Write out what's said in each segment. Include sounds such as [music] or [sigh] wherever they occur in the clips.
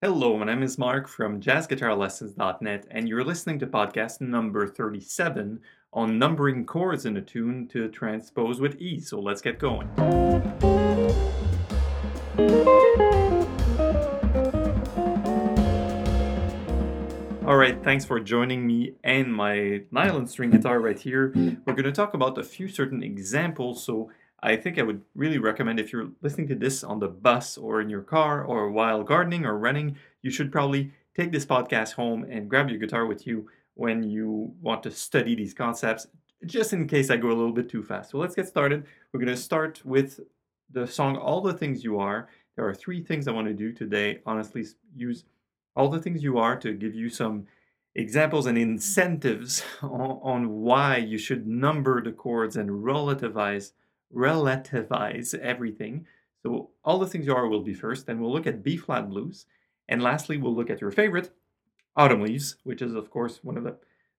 Hello, my name is Mark from jazzguitarlessons.net, and you're listening to podcast number 37 on numbering chords in a tune to transpose with ease. So let's get going. All right, thanks for joining me and my nylon string guitar right here. We're going to talk about a few certain examples. So I think I would really recommend if you're listening to this on the bus or in your car or while gardening or running, you should probably take this podcast home and grab your guitar with you when you want to study these concepts, just in case I go a little bit too fast. So let's get started. We're going to start with the song All the Things You Are. There are three things I want to do today. Honestly, use all the things you are to give you some examples and incentives [laughs] on, on why you should number the chords and relativize relativize everything. So all the things you are will be first, then we'll look at B flat blues, and lastly we'll look at your favorite, Autumn Leaves, which is of course one of the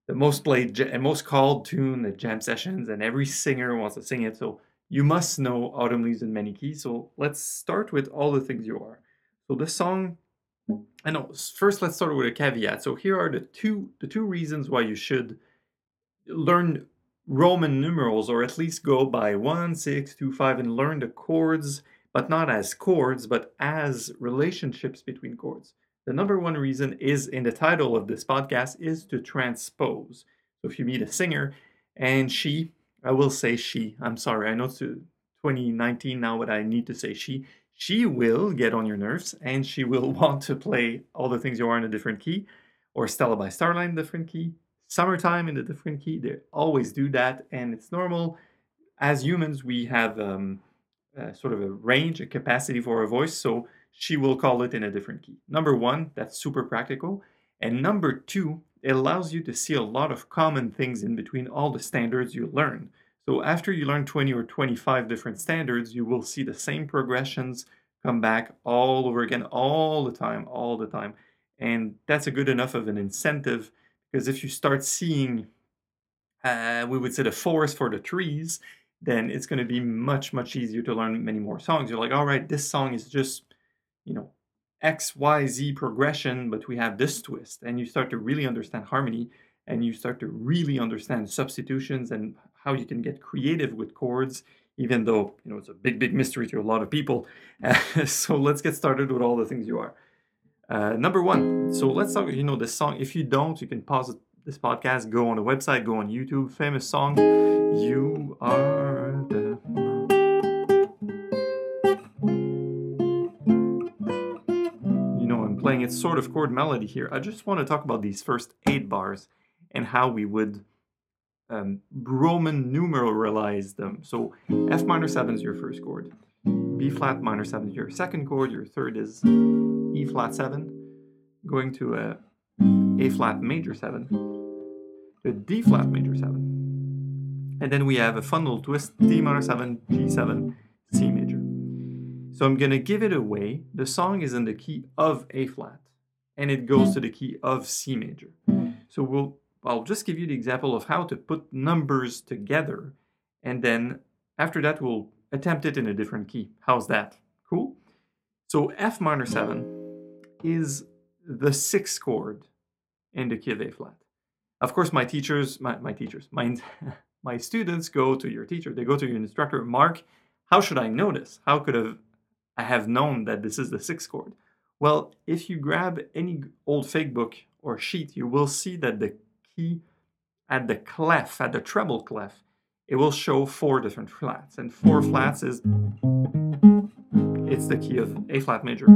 the most played and most called tune at jam sessions, and every singer wants to sing it. So you must know Autumn Leaves in many keys. So let's start with all the things you are. So this song I know. First, let's start with a caveat. So here are the two the two reasons why you should learn Roman numerals, or at least go by one, six, two, five, and learn the chords, but not as chords, but as relationships between chords. The number one reason is in the title of this podcast is to transpose. So if you meet a singer and she, I will say she. I'm sorry. I know it's 2019 now, but I need to say she she will get on your nerves and she will [laughs] want to play all the things you are in a different key or Stella by Starlight in a different key, Summertime in a different key. They always do that and it's normal. As humans, we have um, sort of a range, a capacity for a voice, so she will call it in a different key. Number one, that's super practical. And number two, it allows you to see a lot of common things in between all the standards you learn. So after you learn 20 or 25 different standards, you will see the same progressions come back all over again, all the time, all the time. And that's a good enough of an incentive because if you start seeing, uh, we would say the forest for the trees, then it's going to be much, much easier to learn many more songs. You're like, all right, this song is just, you know, X, Y, Z progression, but we have this twist. And you start to really understand harmony and you start to really understand substitutions and how you can get creative with chords even though you know it's a big big mystery to a lot of people uh, [laughs] so let's get started with all the things you are uh, number one so let's talk you know this song if you don't you can pause this podcast go on the website go on youtube famous song you are the you know i'm playing its sort of chord melody here i just want to talk about these first eight bars and how we would um, Roman numeralize them. So F minor 7 is your first chord. B flat minor 7 is your second chord. Your third is E flat 7. Going to a A flat major 7. To a D flat major 7. And then we have a fun little twist D minor 7, G7, C major. So I'm going to give it away. The song is in the key of A flat and it goes to the key of C major. So we'll I'll just give you the example of how to put numbers together. And then after that, we'll attempt it in a different key. How's that? Cool? So F minor 7 is the sixth chord in the key of A flat. Of course, my teachers, my, my teachers, my, [laughs] my students go to your teacher, they go to your instructor, Mark, how should I know this? How could have, I have known that this is the sixth chord? Well, if you grab any old fake book or sheet, you will see that the key at the clef, at the treble clef, it will show four different flats. And four flats is, it's the key of A flat major,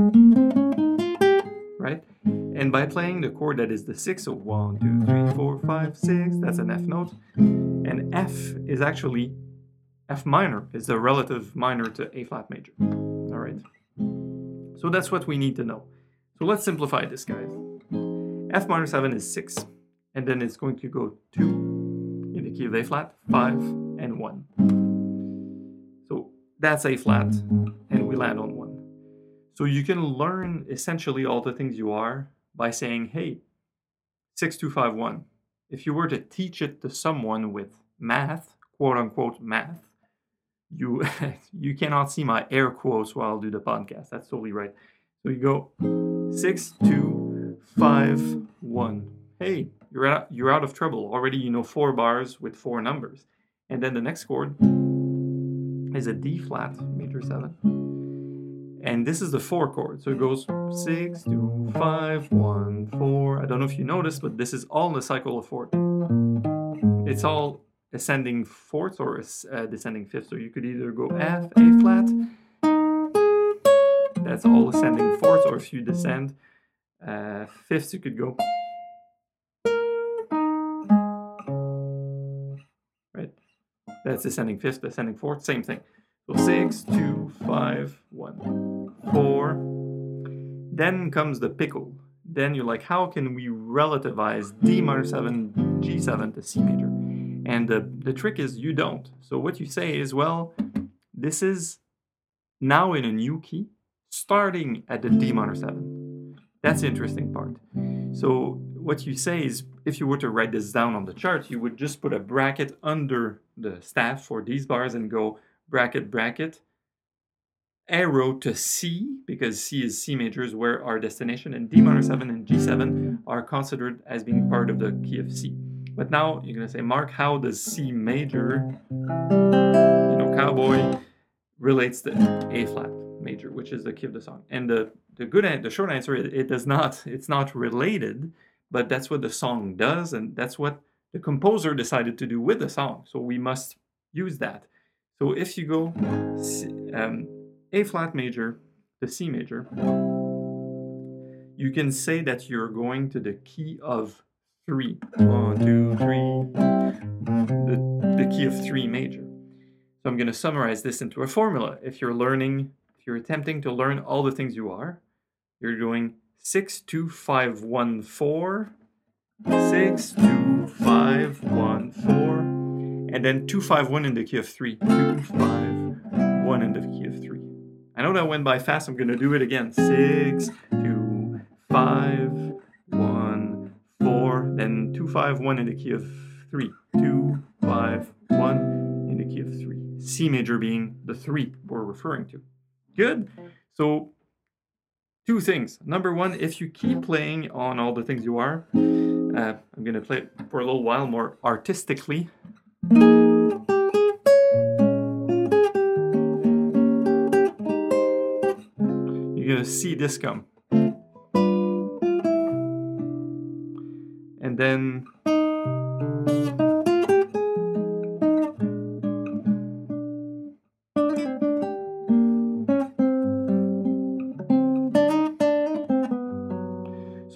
right? And by playing the chord that is the six, so one, two, three, four, five, six, that's an F note. And F is actually, F minor is the relative minor to A flat major, all right? So that's what we need to know. So let's simplify this, guys. F minor 7 is 6 and then it's going to go 2 in the key of A flat, 5, and 1. So that's A flat, and we land on 1. So you can learn essentially all the things you are by saying, hey, 6251. If you were to teach it to someone with math, quote unquote math, you [laughs] you cannot see my air quotes while I do the podcast. That's totally right. So you go six, two, five, one. Hey, you're out, you're out of trouble. Already you know four bars with four numbers. And then the next chord is a D flat major seven. And this is the four chord. So it goes six, two, five, one, four. I don't know if you noticed, but this is all in the cycle of four. It's all ascending fourths or uh, descending fifths. So you could either go F, A flat. That's all ascending fourths, or if you descend uh, fifths, you could go. That's descending fifth, descending fourth, same thing. So six, two, five, one, four. Then comes the pickle. Then you're like, how can we relativize D minor 7, G7 to C major? And the, the trick is you don't. So what you say is, well, this is now in a new key, starting at the D minor 7. That's the interesting part. So what you say is, if you were to write this down on the chart, you would just put a bracket under the staff for these bars and go bracket, bracket, arrow to C, because C is C major is where our destination, and D minor 7 and G7 are considered as being part of the key of C. But now you're going to say, Mark, how does C major, you know, cowboy, relates to A flat major, which is the key of the song? And the, the good, the short answer, it, it does not, it's not related, but that's what the song does, and that's what the composer decided to do with the song. So we must use that. So if you go C, um, A flat major to C major, you can say that you're going to the key of three. One, two, three. The, the key of three major. So I'm going to summarize this into a formula. If you're learning, if you're attempting to learn all the things you are, you're doing six, two, five, one, four, six, two, five, one, four, and then two, five, one in the key of three, two, five, one in the key of three. I know that went by fast. I'm going to do it again. Six, two, five, one, four, then two, five, one in the key of three, two, five, one in the key of three. C major being the three we're referring to. Good. So two things. Number one, if you keep playing on all the things you are, uh, I'm to play it for a little while more artistically. You're to see this come. And then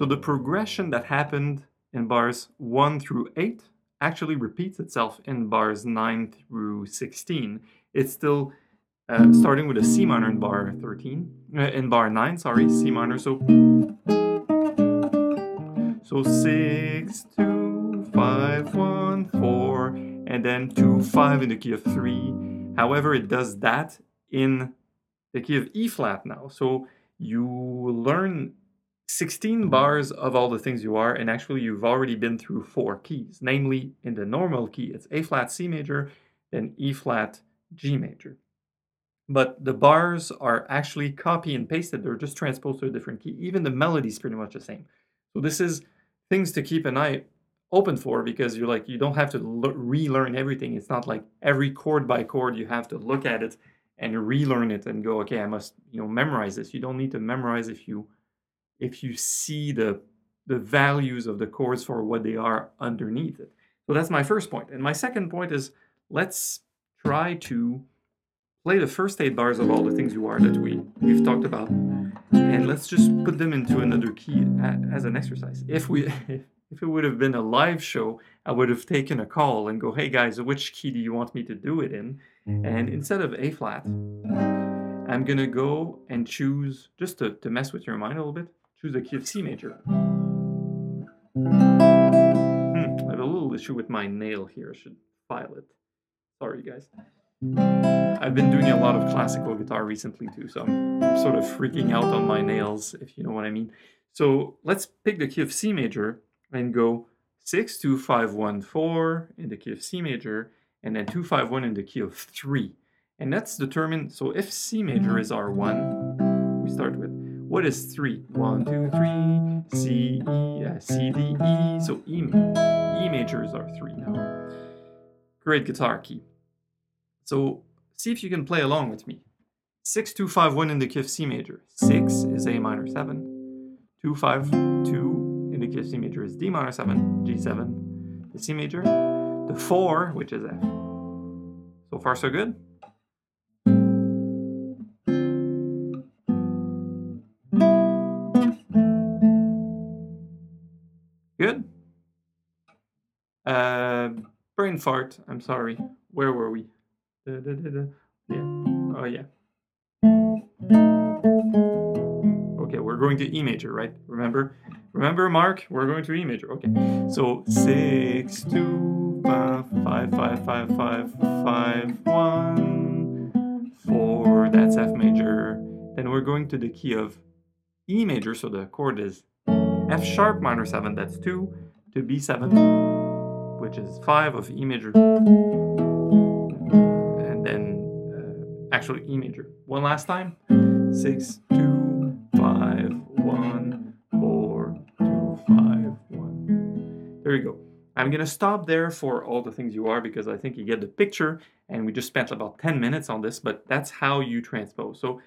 the progression that happened in bars 1 through 8 actually repeats itself in bars 9 through 16. It's still uh, starting with a C minor in bar 13, uh, in bar 9, sorry, C minor. So, so 6, 2, 5, 1, 4, and then 2, 5 in the key of 3. However, it does that in the key of E flat now. So you learn 16 mm-hmm. bars of all the things you are, and actually you've already been through four keys. Namely, in the normal key, it's A flat C major, then E flat G major. But the bars are actually copy and pasted, they're just transposed to a different key. Even the melody is pretty much the same. So this is things to keep an eye open for because you're like, you don't have to relearn everything. It's not like every chord by chord you have to look at it and relearn it and go, okay, I must, you know, memorize this. You don't need to memorize if you if you see the the values of the chords for what they are underneath it. So that's my first point. And my second point is let's try to play the first eight bars of all the things you are that we, we've talked about. And let's just put them into another key as an exercise. If we [laughs] if it would have been a live show, I would have taken a call and go, hey guys, which key do you want me to do it in? And instead of A flat, I'm gonna go and choose just to, to mess with your mind a little bit choose a key of C major. Hmm, I have a little issue with my nail here. I should file it. Sorry, guys. I've been doing a lot of classical guitar recently too, so I'm sort of freaking out on my nails, if you know what I mean. So let's pick the key of C major and go 6, 2, 5, 1, 4 in the key of C major, and then 2, 5, 1 in the key of 3. And that's determined, so if C major is our 1, we start with What is three? One, two, three. C, E, C, D, E. So E, E majors are three now. Great guitar key. So see if you can play along with me. Six, two, five, one in the key of C major. Six is A minor seven. Two, five, two in the key of C major is D minor seven, G7, the C major. The four, which is F. So far, so. Good. Fart. I'm sorry. Where were we? Da, da, da, yeah. Oh, yeah. Okay, we're going to E major, right? Remember? Remember, Mark? We're going to E major. Okay. So six, two, five, five, five, five, five, five, one, four. That's F major. Then we're going to the key of E major. So the chord is F sharp minor seven. That's two to B7, which is five of E major. And then uh, actually E major. One last time. Six, two, five, one, four, two, five, one. There you go. I'm gonna stop there for all the things you are because I think you get the picture and we just spent about 10 minutes on this, but that's how you transpose. So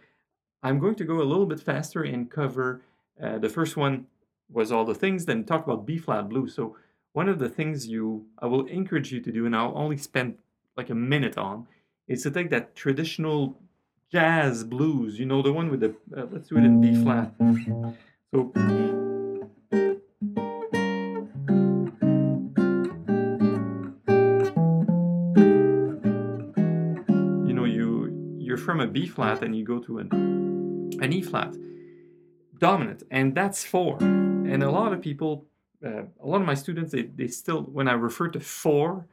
I'm going to go a little bit faster and cover uh, the first one was all the things, then talk about B flat blues. So one of the things you I will encourage you to do, and I'll only spend like a minute on, is to take that traditional jazz blues, you know, the one with the uh, let's do it in B flat. So you know you you're from a B flat and you go to an an E flat dominant and that's four and a lot of people uh, a lot of my students they, they still when i refer to four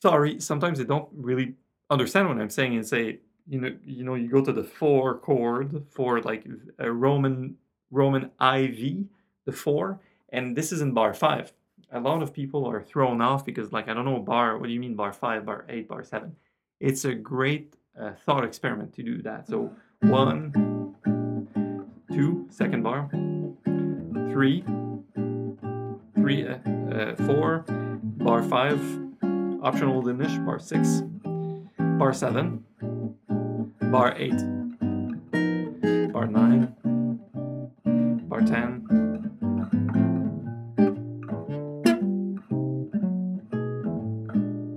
sorry sometimes they don't really understand what i'm saying and say you know you know you go to the four chord for like a roman roman iv the four and this is in bar five. A lot of people are thrown off because like i don't know bar what do you mean bar five bar eight bar seven? It's a great uh, thought experiment to do that. So one two second bar three, three, uh, four, bar five, optional diminish, bar six, bar seven, bar eight, bar nine, bar ten.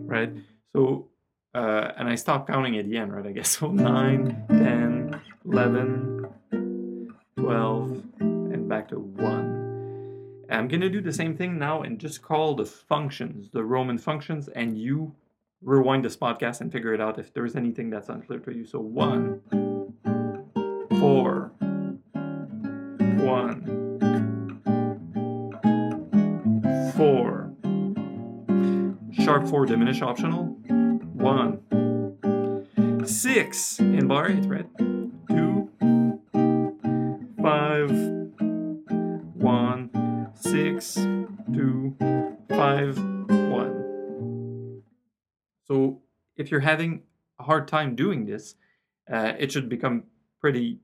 Right? So, uh, and I stop counting at the end, right? I guess so [laughs] 9, 10, 11, going to do the same thing now and just call the functions, the Roman functions, and you rewind this podcast and figure it out if there's anything that's unclear to you. So 1, 4, 1, 4, sharp 4 diminish optional, 1, 6 in bar 8, right? 2, 5, 1, six, two, five, one. So if you're having a hard time doing this, uh, it should become pretty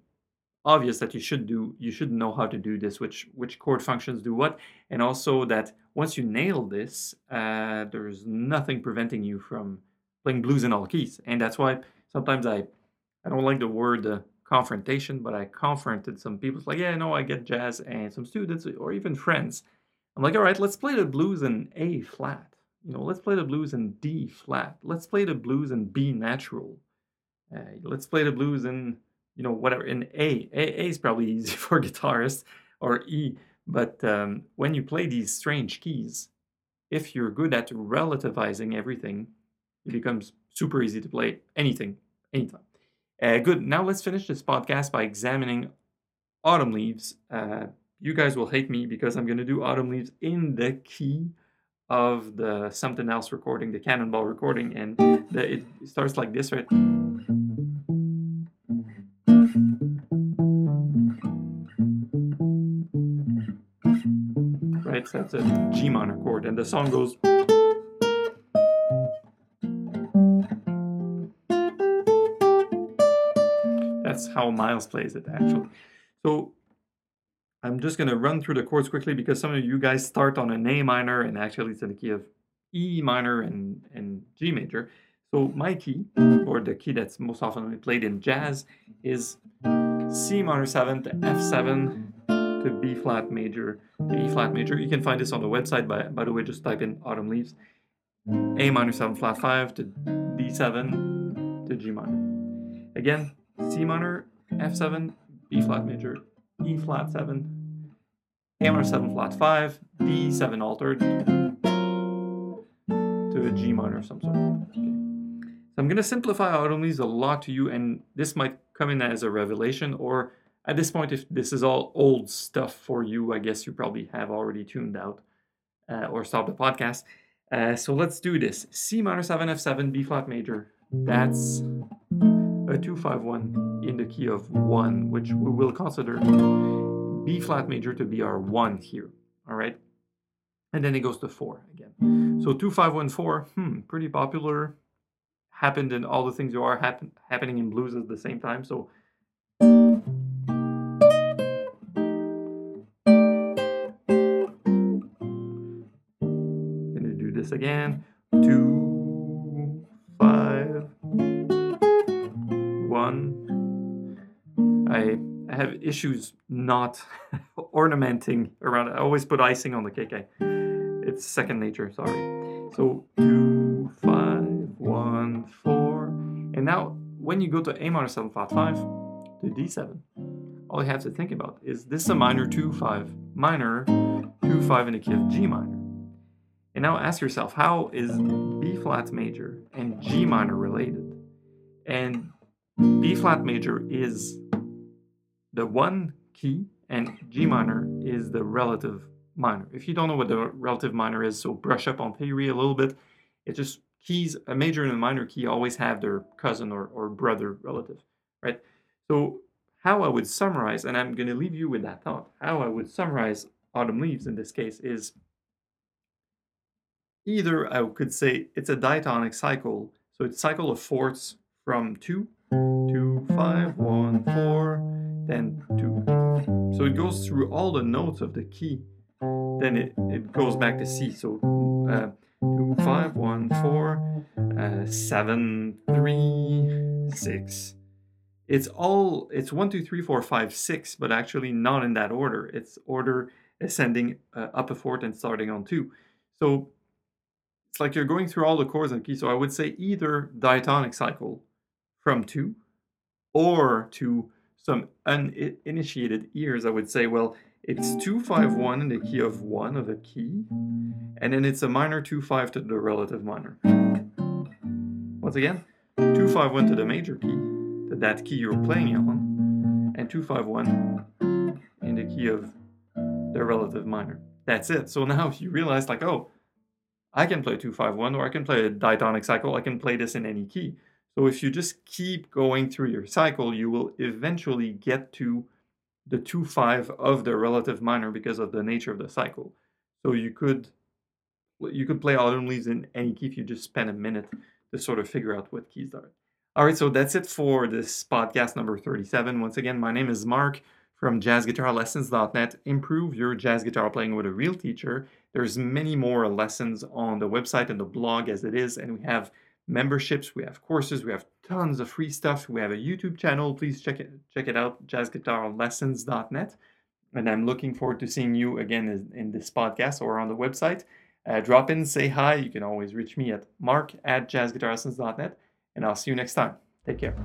obvious that you should do you should know how to do this which which chord functions do what and also that once you nail this uh, there's nothing preventing you from playing blues in all keys and that's why sometimes i i don't like the word uh, confrontation, but I confronted some people. It's like, yeah, no, I get jazz and some students or even friends. I'm like, all right, let's play the blues in A flat. You know, let's play the blues in D flat. Let's play the blues in B natural. Uh, let's play the blues in, you know, whatever, in A. A, a is probably [laughs] easy for guitarists or E. But um, when you play these strange keys, if you're good at relativizing everything, it becomes super easy to play anything, anytime. Uh, good. Now let's finish this podcast by examining Autumn Leaves. Uh, you guys will hate me because I'm going to do Autumn Leaves in the key of the something else recording, the Cannonball recording, and the, it starts like this, right? Right, so that's a G minor chord, and the song goes. That's how Miles plays it, actually. So I'm just going to run through the chords quickly because some of you guys start on an A minor and actually it's in the key of E minor and, and G major. So my key, or the key that's most often played in jazz, is C minor 7 to F7 to B flat major to E flat major. You can find this on the website, by, by the way, just type in Autumn Leaves. A minor 7 flat 5 to D7 to G minor. Again, C minor, F7, B flat major, E flat 7, Minor 7 flat 5, B7 altered to a G minor of some sort. So I'm going to simplify Leaves a lot to you, and this might come in as a revelation, or at this point, if this is all old stuff for you, I guess you probably have already tuned out uh, or stopped the podcast. Uh, so let's do this. C minor 7 F7 B flat major. That's a 251 in the key of 1, which we will consider B flat major to be our 1 here. All right. And then it goes to 4 again. So 2514, hmm, pretty popular. Happened in all the things you are happen, happening in blues at the same time. So gonna do this again. Two, I have issues not [laughs] ornamenting around. I always put icing on the KK. It's second nature, sorry. So two, five, one, four. And now when you go to A minor 7 flat 5 to D7, all you have to think about is this a minor 2 5 minor 2 5 in the key of G minor. And now ask yourself, how is B flat major and G minor related? And B flat major is the one key, and G minor is the relative minor. If you don't know what the relative minor is, so brush up on theory a little bit. It's just keys, a major and a minor key always have their cousin or, or brother relative, right? So how I would summarize, and I'm going to leave you with that thought, how I would summarize Autumn Leaves in this case is either I could say it's a diatonic cycle. So it's cycle of fourths from 2, 2, 5, 1, 4, then 2. So it goes through all the notes of the key. Then it, it goes back to C. So uh, 2, 5, 1, 4, uh, 7, 3, 6. It's all, it's 1, 2, 3, 4, 5, 6, but actually not in that order. It's order ascending uh, up a fourth and starting on 2. So it's like you're going through all the chords and keys. So I would say either diatonic cycle from two or to some uninitiated ears, I would say, well, it's 251 in the key of one of a key, and then it's a minor 2-5 to the relative minor. Once again, 251 to the major key, to that key you're playing on, and 251 in the key of the relative minor. That's it. So now you realize, like, oh, I can play 251 or I can play a diatonic cycle. I can play this in any key. So if you just keep going through your cycle, you will eventually get to the 2-5 of the relative minor because of the nature of the cycle. So you could you could play autumn leaves in any key if you just spend a minute to sort of figure out what keys are. All right, so that's it for this podcast number 37. Once again, my name is Mark from jazzguitarlessons.net. Improve your jazz guitar playing with a real teacher. There's many more lessons on the website and the blog as it is, and we have memberships, we have courses, we have tons of free stuff. We have a YouTube channel. Please check it check it out, jazzguitarlessons.net. And I'm looking forward to seeing you again in this podcast or on the website. Uh, drop in, say hi. You can always reach me at mark at jazzguitarlessons.net. And I'll see you next time. Take care.